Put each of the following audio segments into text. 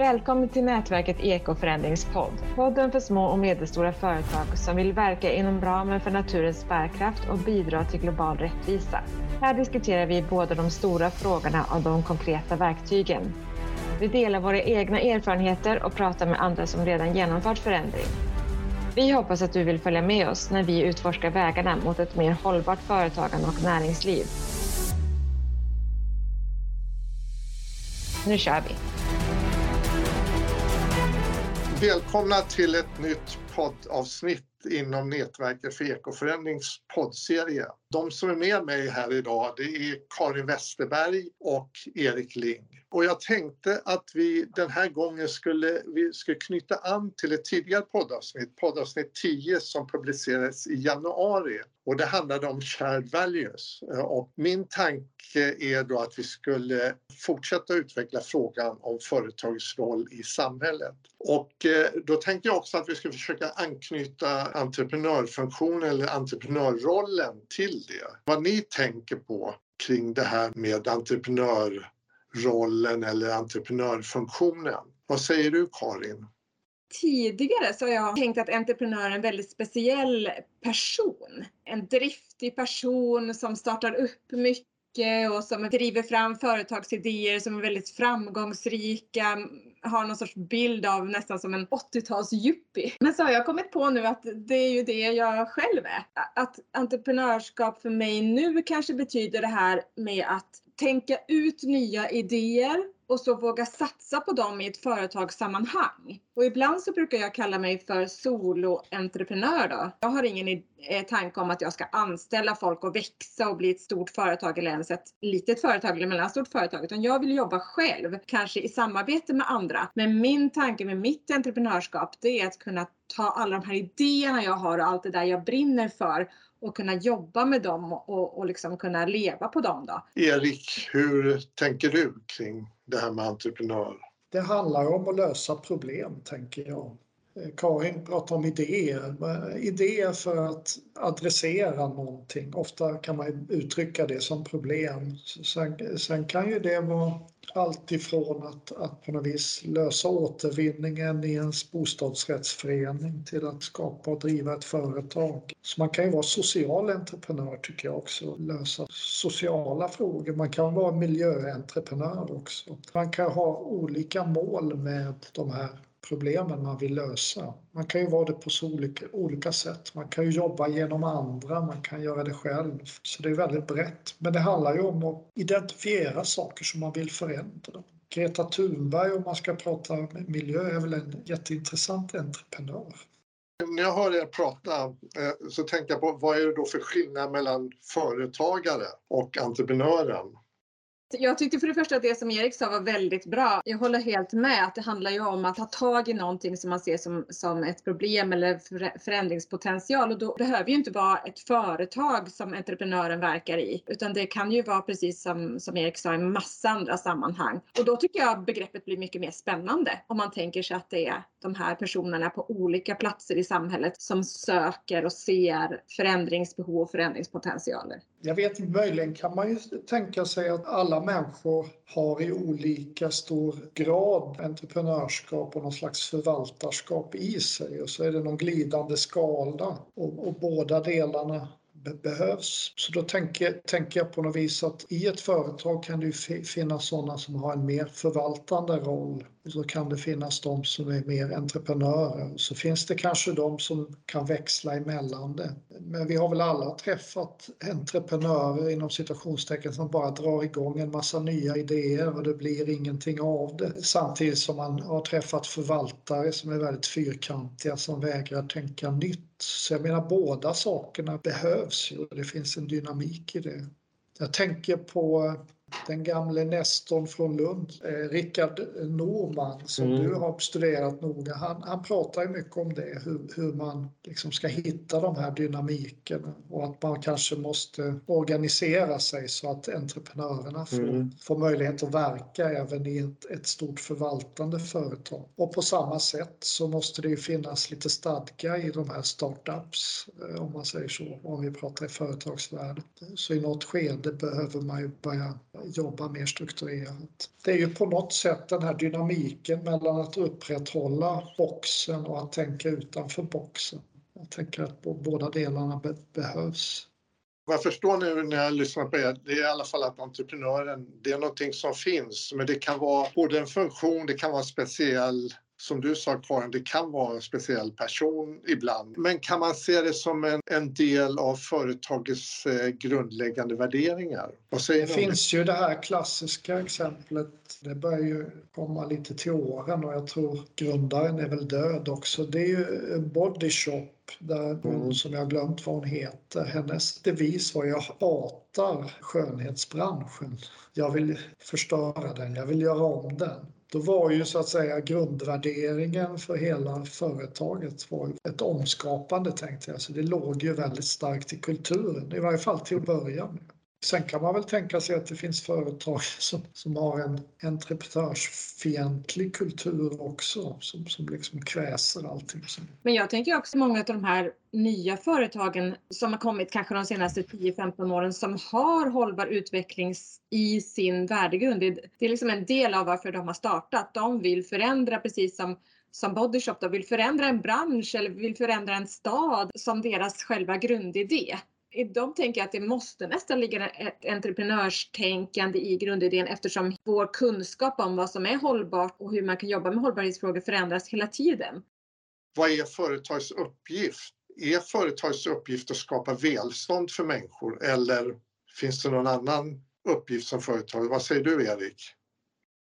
Välkommen till nätverket Ekoförändringspodd. Podden för små och medelstora företag som vill verka inom ramen för naturens bärkraft och bidra till global rättvisa. Här diskuterar vi både de stora frågorna och de konkreta verktygen. Vi delar våra egna erfarenheter och pratar med andra som redan genomfört förändring. Vi hoppas att du vill följa med oss när vi utforskar vägarna mot ett mer hållbart företagande och näringsliv. Nu kör vi! Välkomna till ett nytt poddavsnitt inom Nätverket för ekoförändrings poddserie. De som är med mig här idag det är Karin Westerberg och Erik Ling. Och jag tänkte att vi den här gången skulle, vi skulle knyta an till ett tidigare poddavsnitt, poddavsnitt 10 som publicerades i januari. Och det handlade om shared values. Och min tanke är då att vi skulle fortsätta utveckla frågan om företagets roll i samhället. Och eh, då tänkte jag också att vi skulle försöka anknyta entreprenörfunktionen eller entreprenörrollen till det. Vad ni tänker på kring det här med entreprenörrollen eller entreprenörfunktionen. Vad säger du Karin? Tidigare så har jag tänkt att entreprenör är en väldigt speciell person. En driftig person som startar upp mycket och som driver fram företagsidéer som är väldigt framgångsrika, har någon sorts bild av nästan som en 80-tals yuppie. Men så har jag kommit på nu att det är ju det jag själv är. Att entreprenörskap för mig nu kanske betyder det här med att tänka ut nya idéer och så våga satsa på dem i ett företagssammanhang. Och ibland så brukar jag kalla mig för soloentreprenör då. Jag har ingen eh, tanke om att jag ska anställa folk och växa och bli ett stort företag eller ens ett litet företag eller mellanstort företag. Utan jag vill jobba själv, kanske i samarbete med andra. Men min tanke med mitt entreprenörskap det är att kunna ta alla de här idéerna jag har och allt det där jag brinner för och kunna jobba med dem och, och liksom kunna leva på dem. Då. Erik, hur tänker du kring det här med entreprenör? Det handlar om att lösa problem, tänker jag. Eh, Karin pratar om idéer. Idéer för att adressera någonting. Ofta kan man uttrycka det som problem. Sen, sen kan ju det vara allt ifrån att, att på något vis lösa återvinningen i ens bostadsrättsförening till att skapa och driva ett företag. Så man kan ju vara social entreprenör tycker jag också, lösa sociala frågor. Man kan vara miljöentreprenör också. Man kan ha olika mål med de här problemen man vill lösa. Man kan ju vara det på så olika, olika sätt. Man kan ju jobba genom andra, man kan göra det själv. Så det är väldigt brett. Men det handlar ju om att identifiera saker som man vill förändra. Greta Thunberg, om man ska prata miljö, är väl en jätteintressant entreprenör. När jag hör er prata eh, så tänker jag på vad är det då för skillnad mellan företagare och entreprenören? Jag tyckte för det första att det som Erik sa var väldigt bra. Jag håller helt med att det handlar ju om att ta tag i någonting som man ser som, som ett problem eller förändringspotential och då behöver ju inte vara ett företag som entreprenören verkar i utan det kan ju vara precis som, som Erik sa i massa andra sammanhang. Och då tycker jag begreppet blir mycket mer spännande om man tänker sig att det är de här personerna på olika platser i samhället som söker och ser förändringsbehov och förändringspotentialer. Jag vet möjligen kan man ju tänka sig att alla människor har i olika stor grad entreprenörskap och någon slags förvaltarskap i sig och så är det någon glidande skala och, och båda delarna behövs. Så då tänker, tänker jag på något vis att i ett företag kan det finnas sådana som har en mer förvaltande roll så kan det finnas de som är mer entreprenörer. Så finns det kanske de som kan växla emellan det. Men vi har väl alla träffat entreprenörer inom citationstecken som bara drar igång en massa nya idéer och det blir ingenting av det. Samtidigt som man har träffat förvaltare som är väldigt fyrkantiga som vägrar tänka nytt. Så jag menar båda sakerna behövs ju och det finns en dynamik i det. Jag tänker på den gamle Nestorn från Lund, eh, Rickard Norman, som mm. du har studerat noga, han, han pratar ju mycket om det, hur, hur man liksom ska hitta de här dynamikerna och att man kanske måste organisera sig så att entreprenörerna får, mm. får möjlighet att verka även i ett, ett, stort förvaltande företag. Och på samma sätt så måste det ju finnas lite stadga i de här startups, eh, om man säger så, om vi pratar i företagsvärlden. Så i något skede behöver man ju börja jobba mer strukturerat. Det är ju på något sätt den här dynamiken mellan att upprätthålla boxen och att tänka utanför boxen. Jag tänker att båda delarna be behövs. Vad jag förstår nu när jag lyssnar på er, det är i alla fall att entreprenören, det är någonting som finns, men det kan vara både en funktion, det kan vara en speciell som du sa Karin, det kan vara en speciell person ibland. Men kan man se det som en, en del av företagets eh, grundläggande värderingar? Vad säger det finns ju det här klassiska exemplet, det börjar ju komma lite till åren och jag tror grundaren är väl död också. Det är ju Body Shop där hon, mm. som jag glömt vad hon heter, hennes devis var jag hatar skönhetsbranschen. Jag vill förstöra den, jag vill göra om den. Då var ju så att säga grundvärderingen för hela företaget var ett omskapande tänkte jag. Så det låg ju väldigt starkt i kulturen, i varje fall till att börja med. Sen kan man väl tänka sig att det finns företag som, som har en entreprenörsfientlig kultur också, som, som liksom kväser allting. Men jag tänker också många av de här nya företagen som har kommit kanske de senaste 10-15 åren som har hållbar utveckling i sin värdegrund. Det, det är liksom en del av varför de har startat. De vill förändra precis som som Bodyshop då vill förändra en bransch eller vill förändra en stad som deras själva grundidé de tänker att det måste nästan ligga ett entreprenörstänkande i grundidén eftersom vår kunskap om vad som är hållbart och hur man kan jobba med hållbarhetsfrågor förändras hela tiden. Vad är företags uppgift? Är företags uppgift att skapa välstånd för människor eller finns det någon annan uppgift som företag? Vad säger du Erik?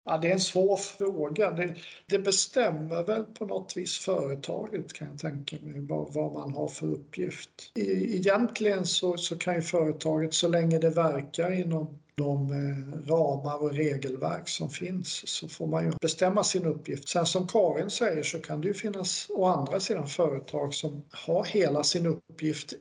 Ja, det är en svår fråga. Det, det, bestämmer väl på något vis företaget kan jag tänka mig, vad, vad man har för uppgift. E, egentligen så, så kan ju företaget, så länge det verkar inom de eh, ramar och regelverk som finns så får man ju bestämma sin uppgift. Sen som Karin säger så kan det ju finnas å andra sidan företag som har hela sin uppgift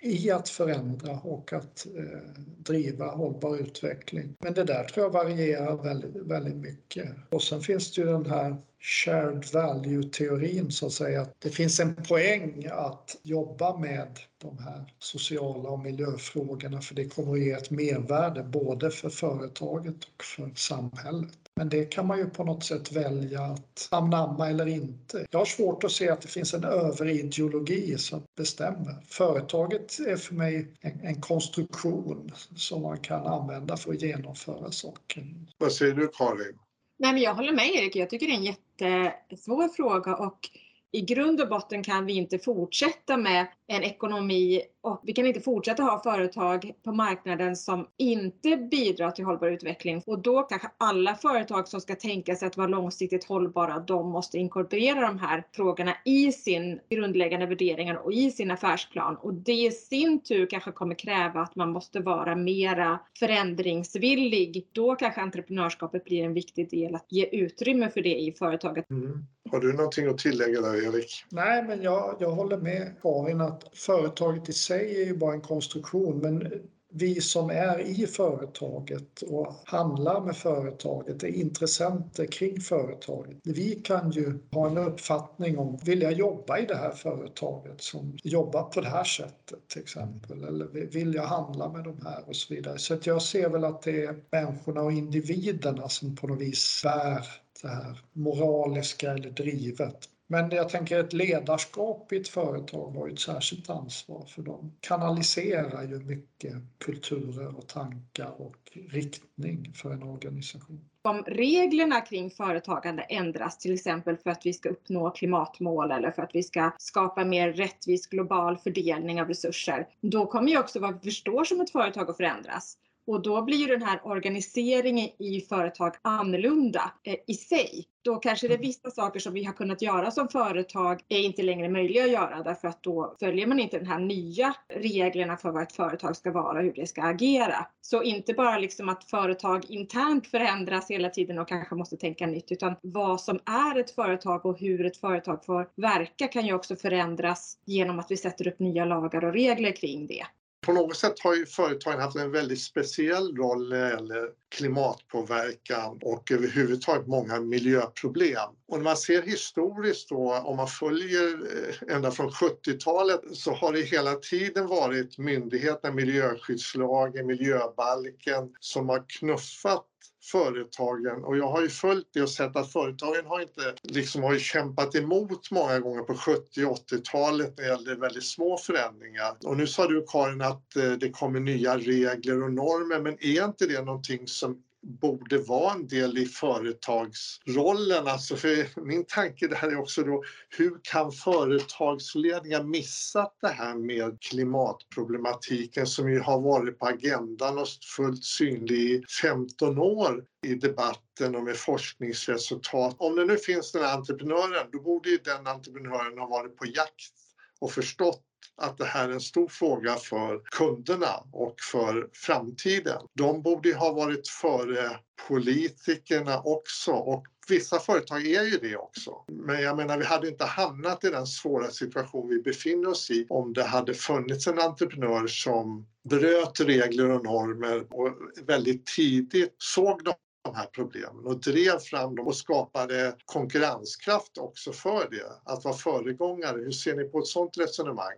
i att förändra och att eh, driva hållbar utveckling. Men det där tror jag varierar väldigt, väldigt mycket. Och sen finns det ju den här shared value-teorin så att säga. Det finns en poäng att jobba med de här sociala och miljöfrågorna för det kommer att ge ett mervärde både för företaget och för samhället. Men det kan man ju på något sätt välja att anamma eller inte. Jag har svårt att se att det finns en överideologi som bestämmer. Företaget är för mig en, en konstruktion som man kan använda för att genomföra saker. Vad säger du Karin? Nej, men jag håller med Erik. Jag tycker det är en jättesvår fråga och i grund och botten kan vi inte fortsätta med en ekonomi och vi kan inte fortsätta ha företag på marknaden som inte bidrar till hållbar utveckling. Och då kanske alla företag som ska tänka sig att vara långsiktigt hållbara, de måste inkorporera de här frågorna i sin grundläggande värderingar och i sin affärsplan. Och det i sin tur kanske kommer kräva att man måste vara mera förändringsvillig. Då kanske entreprenörskapet blir en viktig del att ge utrymme för det i företaget. Mm. Har du någonting att tillägga där Erik? Nej, men jag, jag håller med Karin att företaget i sig är ju bara en konstruktion men vi som är i företaget och handlar med företaget är intressenter kring företaget. Vi kan ju ha en uppfattning om, vill jag jobba i det här företaget som jobbar på det här sättet till exempel? Eller vill jag handla med de här och så vidare. Så att jag ser väl att det är människorna och individerna som på något vis bär det här moraliska eller drivet. Men jag tänker ett ledarskap i ett företag har ju ett särskilt ansvar för de kanaliserar ju mycket kulturer och tankar och riktning för en organisation. Om reglerna kring företagande ändras till exempel för att vi ska uppnå klimatmål eller för att vi ska skapa mer rättvis global fördelning av resurser, då kommer ju också vad vi förstår som ett företag att förändras. Och då blir ju den här organiseringen i företag annorlunda eh, i sig. Då kanske det är mm. vissa saker som vi har kunnat göra som företag är inte längre möjliga att göra därför att då följer man inte de här nya reglerna för vad ett företag ska vara och hur det ska agera. Så inte bara liksom att företag internt förändras hela tiden och kanske måste tänka nytt utan vad som är ett företag och hur ett företag får verka kan ju också förändras genom att vi sätter upp nya lagar och regler kring det på något sätt har ju företagen haft en väldigt speciell roll när det gäller klimatpåverkan och överhuvudtaget många miljöproblem. Och när man ser historiskt då, om man följer eh, ända från 70-talet så har det hela tiden varit myndigheterna, miljöskyddslagen, miljöbalken som har knuffat företagen och jag har ju följt det och sett att företagen har inte liksom har ju kämpat emot många gånger på 70 och 80-talet när det gällde väldigt små förändringar. Och nu sa du Karin att eh, det kommer nya regler och normer men är inte det någonting som borde vara en del i företagsrollen. Alltså för min tanke där är också då, hur kan företagsledningar missat det här med klimatproblematiken som ju har varit på agendan och fullt synlig i 15 år i debatten och med forskningsresultat. Om det nu finns den här entreprenören, då borde ju den entreprenören ha varit på jakt och förstått att det här är en stor fråga för kunderna och för framtiden. De borde ha varit före politikerna också och vissa företag är ju det också. Men jag menar, vi hade inte hamnat i den svåra situation vi befinner oss i om det hade funnits en entreprenör som bröt regler och normer och väldigt tidigt såg de de här problemen och drev fram dem och skapade konkurrenskraft också för det. Att vara föregångare. Hur ser ni på ett sådant resonemang?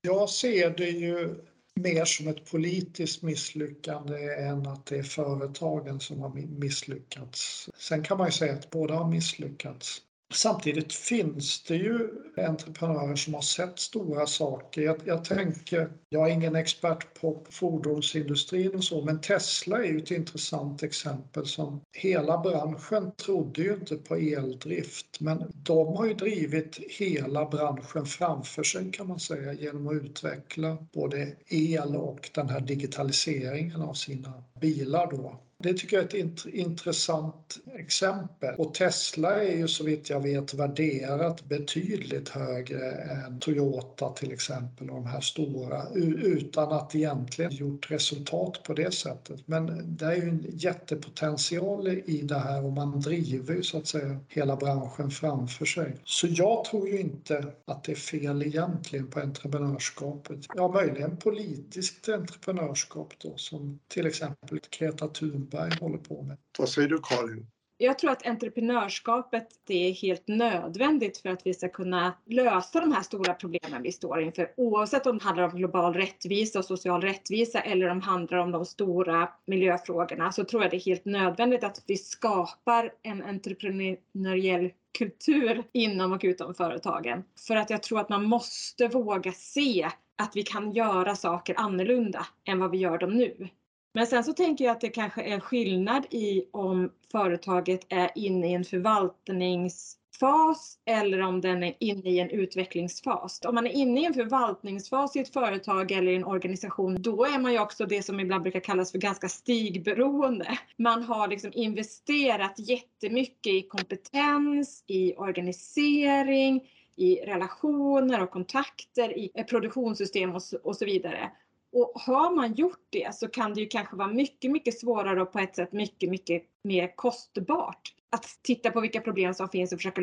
Jag ser det ju mer som ett politiskt misslyckande än att det är företagen som har misslyckats. Sen kan man ju säga att båda har misslyckats. Samtidigt finns det ju entreprenörer som har sett stora saker. Jag, jag, tänker, jag är ingen expert på fordonsindustrin och så, men Tesla är ju ett intressant exempel som hela branschen trodde ju inte på eldrift, men de har ju drivit hela branschen framför sig kan man säga genom att utveckla både el och den här digitaliseringen av sina bilar då. Det tycker jag är ett intressant exempel. Och Tesla är ju så vitt jag vet värderat betydligt högre än Toyota till exempel och de här stora utan att egentligen gjort resultat på det sättet. Men det är ju en jättepotential i det här och man driver ju så att säga hela branschen framför sig. Så jag tror ju inte att det är fel egentligen på entreprenörskapet. Ja, möjligen politiskt entreprenörskap då som till exempel Greta Thunberg Lundberg håller på med. Vad säger du Karin? Jag tror att entreprenörskapet är helt nödvändigt för att vi ska kunna lösa de här stora problemen vi står inför. Oavsett om det handlar om global rättvisa och social rättvisa eller om det handlar om de stora miljöfrågorna så tror jag det är helt nödvändigt att vi skapar en entreprenöriell kultur inom och utom företagen. För att jag tror att man måste våga se att vi kan göra saker annorlunda än vad vi gör dem nu. Men sen så tänker jag att det kanske är skillnad i om företaget är inne i en förvaltningsfas eller om den är inne i en utvecklingsfas. Om man är inne i en förvaltningsfas i ett företag eller i en organisation, då är man ju också det som ibland brukar kallas för ganska stigberoende. Man har liksom investerat jättemycket i kompetens, i organisering, i relationer och kontakter, i produktionssystem och så, vidare. Och har man gjort det så kan det ju kanske vara mycket, mycket svårare och på ett sätt mycket, mycket mer kostbart att titta på vilka problem som finns och försöka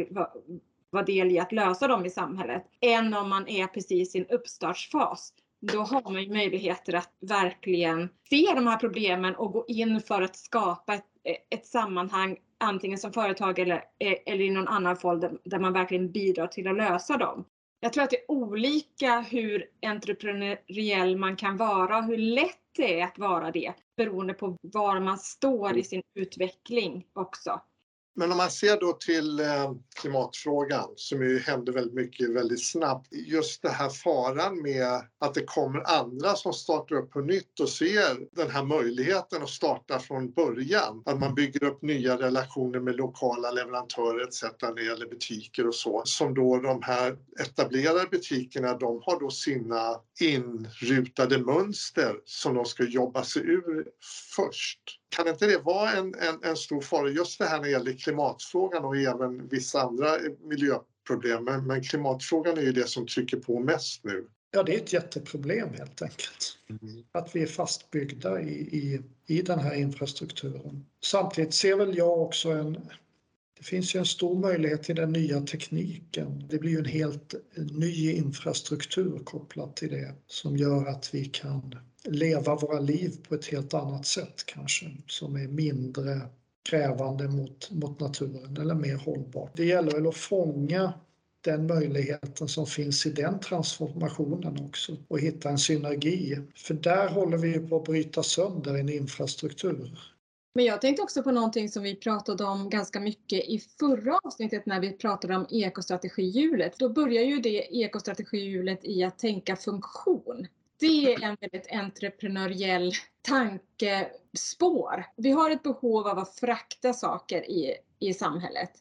vara, del i att lösa dem i samhället än om man är precis i en uppstartsfas. Då har man ju möjligheter att verkligen se de här problemen och gå in för att skapa ett, ett sammanhang antingen som företag eller, eh, eller i någon annan form där man verkligen bidrar till att lösa dem. Jag tror att det är olika hur entreprenöriell man kan vara och hur lätt det är att vara det beroende på var man står i sin utveckling också. Men om man ser då till eh, klimatfrågan som ju händer väldigt mycket väldigt snabbt. Just det här faran med att det kommer andra som startar upp på nytt och ser den här möjligheten att starta från början. Att man bygger upp nya relationer med lokala leverantörer etc. när det gäller butiker och så. Som då de här etablerade butikerna, de har då sina inrutade mönster som de ska jobba sig ur först. Kan inte det vara en, en, en stor fara just det här när det gäller klimatfrågan och även vissa andra miljöproblem? Men, men klimatfrågan är ju det som trycker på mest nu. Ja, det är ett jätteproblem helt enkelt. Mm. Att vi är fastbyggda i, i, i den här infrastrukturen. Samtidigt ser väl jag också en... Det finns ju en stor möjlighet till den nya tekniken. Det blir ju en helt ny infrastruktur kopplat till det som gör att vi kan leva våra liv på ett helt annat sätt kanske, som är mindre krävande mot, mot naturen eller mer hållbart. Det gäller väl att fånga den möjligheten som finns i den transformationen också och hitta en synergi. För där håller vi på att bryta sönder en infrastruktur. Men jag tänkte också på någonting som vi pratade om ganska mycket i förra avsnittet när vi pratade om ekostrategihjulet. Då börjar ju det ekostrategihjulet i att tänka funktion. Det är en väldigt entreprenöriell tankespår. Vi har ett behov av att frakta saker i, i samhället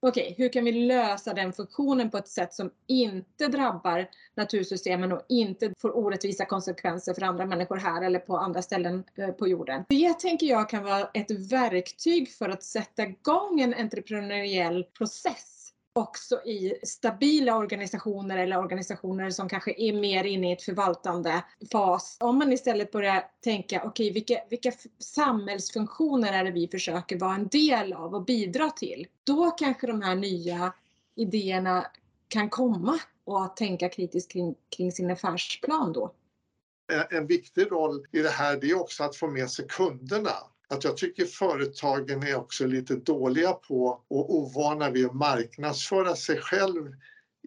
okej, okay, hur kan vi lösa den funktionen på ett sätt som inte drabbar natursystemen och inte får orättvisa konsekvenser för andra människor här eller på andra ställen eh, på jorden. Det tänker jag kan vara ett verktyg för att sätta igång en entreprenöriell process också i stabila organisationer eller organisationer som kanske är mer inne i ett förvaltande fas. Om man istället börjar tänka, okej okay, vilka, vilka samhällsfunktioner är det vi försöker vara en del av och bidra till? Då kanske de här nya idéerna kan komma och att tänka kritiskt kring, kring sin affärsplan då. En viktig roll i det här det är också att få med sig kunderna att jag tycker företagen är också lite dåliga på och ovana vid att marknadsföra sig själv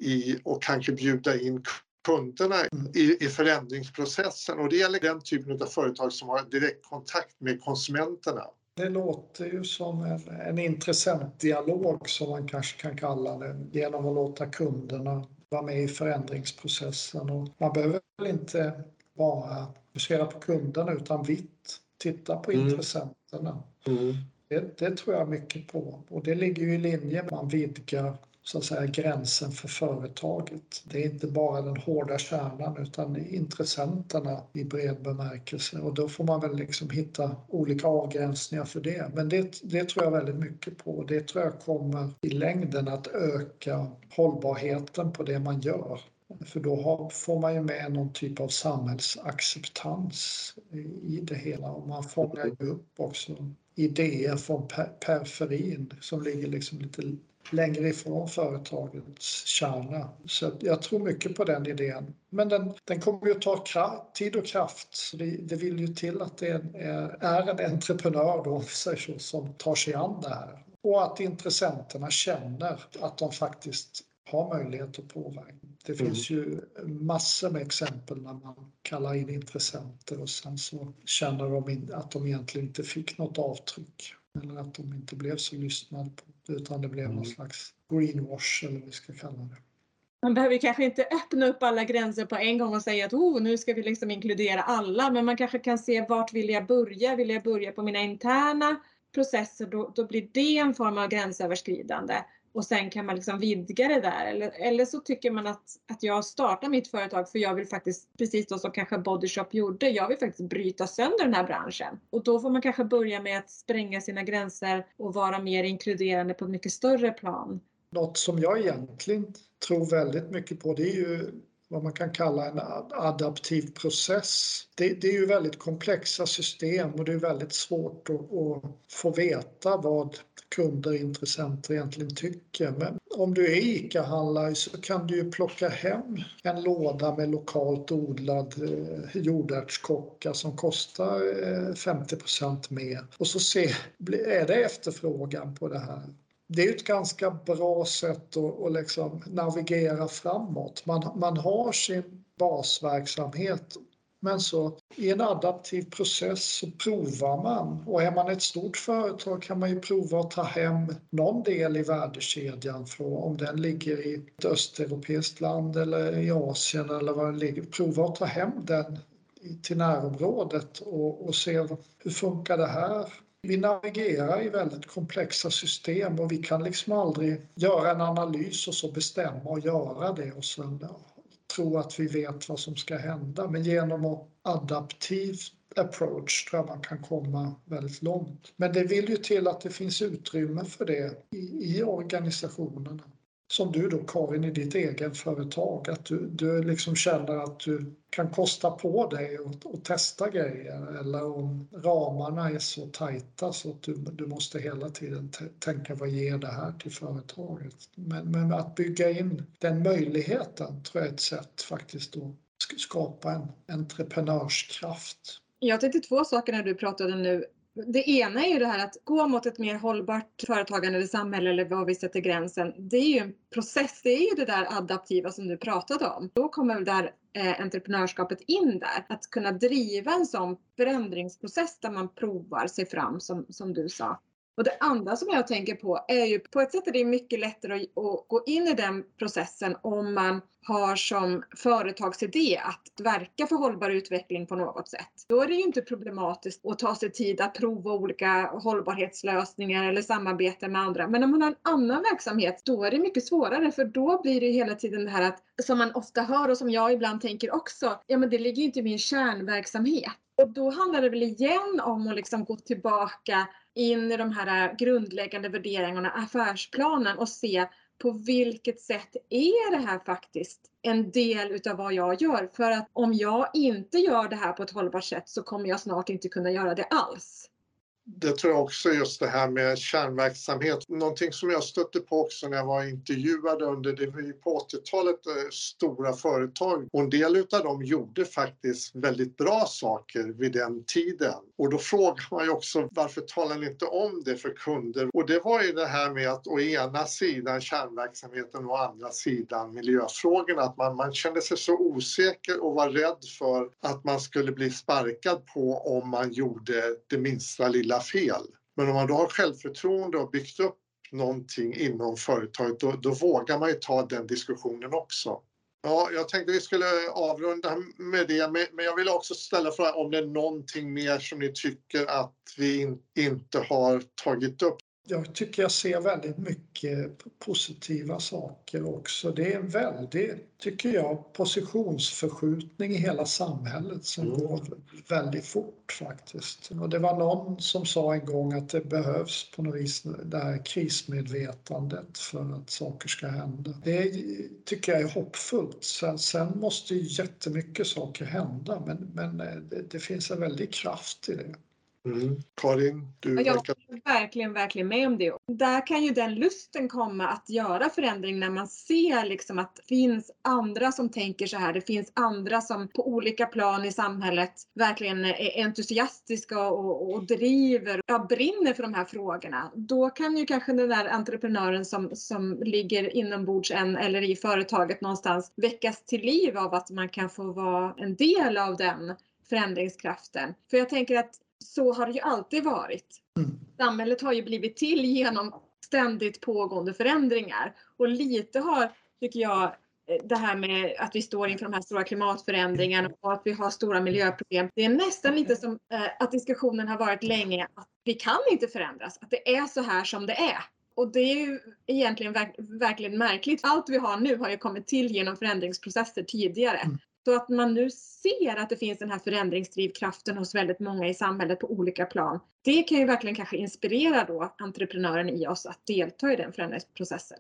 i och kanske bjuda in kunderna i, i förändringsprocessen. Och det gäller den typen av företag som har direktkontakt med konsumenterna. Det låter ju som en, en intressentdialog som man kanske kan kalla det genom att låta kunderna vara med i förändringsprocessen. Och man behöver väl inte bara fokusera på kunderna utan vitt titta på mm. intressenterna. Mm. Det, det, tror jag mycket på och det ligger ju i linje med att man vidgar så att säga gränsen för företaget. Det är inte bara den hårda kärnan utan intressenterna i bred bemärkelse och då får man väl liksom hitta olika avgränsningar för det. Men det, det tror jag väldigt mycket på. Det tror jag kommer i längden att öka hållbarheten på det man gör. För då får man ju med någon typ av samhällsacceptans i det hela och man fångar ju upp också idéer från periferin som ligger liksom lite längre ifrån företagets kärna. Så jag tror mycket på den idén. Men den, den kommer ju ta tid och kraft. Så det, det vill ju till att det är, är en entreprenör då, så, som tar sig an det här. Och att intressenterna känner att de faktiskt har möjlighet att påverka. Det mm. finns ju massor med exempel när man kallar in intressenter och sen så känner de att de egentligen inte fick något avtryck eller att de inte blev så lyssnade på utan det blev mm. någon slags greenwash eller vad vi ska kalla det. Man behöver kanske inte öppna upp alla gränser på en gång och säga att oh, nu ska vi liksom inkludera alla, men man kanske kan se vart vill jag börja? Vill jag börja på mina interna processer? Då, då blir det en form av gränsöverskridande och sen kan man liksom vidga det där. Eller, eller så tycker man att, att jag startar mitt företag för jag vill faktiskt, precis då som kanske Bodyshop gjorde, jag vill faktiskt bryta sönder den här branschen. Och då får man kanske börja med att spränga sina gränser och vara mer inkluderande på ett mycket större plan. Något som jag egentligen tror väldigt mycket på det är ju vad man kan kalla en adaptiv process. Det, det, är ju väldigt komplexa system och det är väldigt svårt att, att få veta vad kunder och intressenter egentligen tycker. Men om du är ICA-handlare så kan du ju plocka hem en låda med lokalt odlad eh, jordärtskocka som kostar eh, 50 mer och så se, är det efterfrågan på det här? Det är ett ganska bra sätt att, att liksom navigera framåt. Man, man har sin basverksamhet men så i en adaptiv process så provar man och är man ett stort företag kan man ju prova att ta hem någon del i värdekedjan från om den ligger i ett östeuropeiskt land eller i Asien eller var den ligger. Prova att ta hem den till närområdet och, och se hur funkar det här? Vi navigerar i väldigt komplexa system och vi kan liksom aldrig göra en analys och så bestämma och göra det och sen tro att vi vet vad som ska hända. Men genom att adaptiv approach tror jag man kan komma väldigt långt. Men det vill ju till att det finns utrymme för det i, i organisationerna som du då Karin i ditt egenföretag, att du, du liksom känner att du kan kosta på dig och, och testa grejer eller om ramarna är så tajta så att du, du måste hela tiden tänka vad ger det här till företaget. Men, men att bygga in den möjligheten tror jag är ett sätt faktiskt att skapa en entreprenörskraft. Jag tänkte två saker när du pratade nu. Det ena är ju det här att gå mot ett mer hållbart företagande eller samhälle eller var vi sätter gränsen. Det är ju en process. Det är ju det där adaptiva som du pratade om. Då kommer väl där eh, entreprenörskapet in där. Att kunna driva en sån förändringsprocess där man provar sig fram som, som du sa. Och det andra som jag tänker på är ju på ett sätt är det mycket lättare att, gå in i den processen om man har som företagsidé att verka för hållbar utveckling på något sätt. Då är det ju inte problematiskt att ta sig tid att prova olika hållbarhetslösningar eller samarbete med andra. Men om man har en annan verksamhet, då är det mycket svårare för då blir det hela tiden det här att, som man ofta hör och som jag ibland tänker också, ja men det ligger ju inte i min kärnverksamhet. Och då handlar det väl igen om att liksom gå tillbaka in i de här grundläggande värderingarna, affärsplanen och se på vilket sätt är det här faktiskt en del utav vad jag gör? För att om jag inte gör det här på ett hållbart sätt så kommer jag snart inte kunna göra det alls det tror jag också just det här med kärnverksamhet. Någonting som jag stötte på också när jag var intervjuad under det var på 80-talet eh, stora företag och en del utav dem gjorde faktiskt väldigt bra saker vid den tiden. Och då frågar man ju också varför talar ni inte om det för kunder? Och det var ju det här med att å ena sidan kärnverksamheten och å andra sidan miljöfrågorna. Att man, man kände sig så osäker och var rädd för att man skulle bli sparkad på om man gjorde det minsta lilla illa fel. Men om man då har självförtroende och byggt upp någonting inom företaget, då, då vågar man ju ta den diskussionen också. Ja, jag tänkte vi skulle avrunda med det, men jag vill också ställa frågan om det är någonting mer som ni tycker att vi inte har tagit upp jag tycker jag ser väldigt mycket positiva saker också. Det är en väldigt, tycker jag, positionsförskjutning i hela samhället som mm. går väldigt fort faktiskt. Och det var någon som sa en gång att det behövs på något vis det här krismedvetandet för att saker ska hända. Det tycker jag är hoppfullt. Sen, sen måste ju jättemycket saker hända men, men det, det finns en väldig kraft i det. Mm. Karin, du jag verkar... verkligen, verkligen med om det. Där kan ju den lusten komma att göra förändring när man ser liksom att det finns andra som tänker så här. Det finns andra som på olika plan i samhället verkligen är entusiastiska och, och driver, ja, brinner för de här frågorna. Då kan ju kanske den där entreprenören som, som ligger inombords en eller i företaget någonstans väckas till liv av att man kan få vara en del av den förändringskraften. För jag tänker att så har det ju alltid varit. Mm. Samhället har ju blivit till genom ständigt pågående förändringar och lite har, tycker jag, eh, det här med att vi står inför de här stora klimatförändringarna och att vi har stora miljöproblem. Det är nästan lite som eh, att diskussionen har varit länge att vi kan inte förändras, att det är så här som det är. Och det är ju egentligen verk verkligen märkligt. Allt vi har nu har ju kommit till genom förändringsprocesser tidigare. Mm. Så att man nu ser att det finns den här förändringsdrivkraften hos väldigt många i samhället på olika plan. Det kan ju verkligen kanske inspirera då entreprenören i oss att delta i den förändringsprocessen.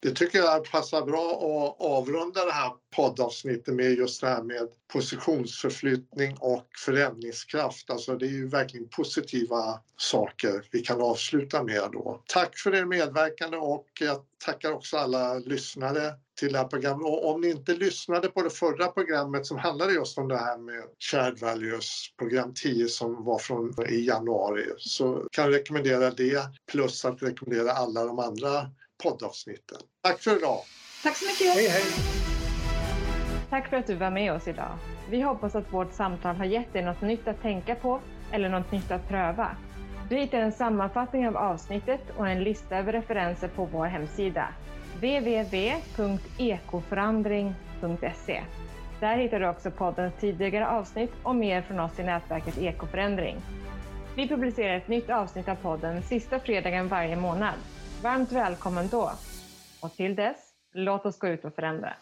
Det tycker jag passar bra att avrunda det här poddavsnittet med just det här med positionsförflyttning och förändringskraft. Alltså det är ju verkligen positiva saker vi kan avsluta med då. Tack för er medverkande och jag tackar också alla lyssnare till det här programmet. Och om ni inte lyssnade på det förra programmet som handlade just om det här med Shared Values, program 10 som var från i januari, så kan jag rekommendera det plus att rekommendera alla de andra poddavsnitten. Tack för idag! Tack så mycket! Hej hej! Tack för att du var med oss idag. Vi hoppas att vårt samtal har gett dig något nytt att tänka på eller något nytt att pröva. Du hittar en sammanfattning av avsnittet och en lista över referenser på vår hemsida www.ekoförandring.se. Där hittar du också poddens tidigare avsnitt och mer från oss i nätverket Ekoförändring. Vi publicerar ett nytt avsnitt av podden sista fredagen varje månad. Varmt välkommen då! Och till dess, låt oss gå ut och förändra.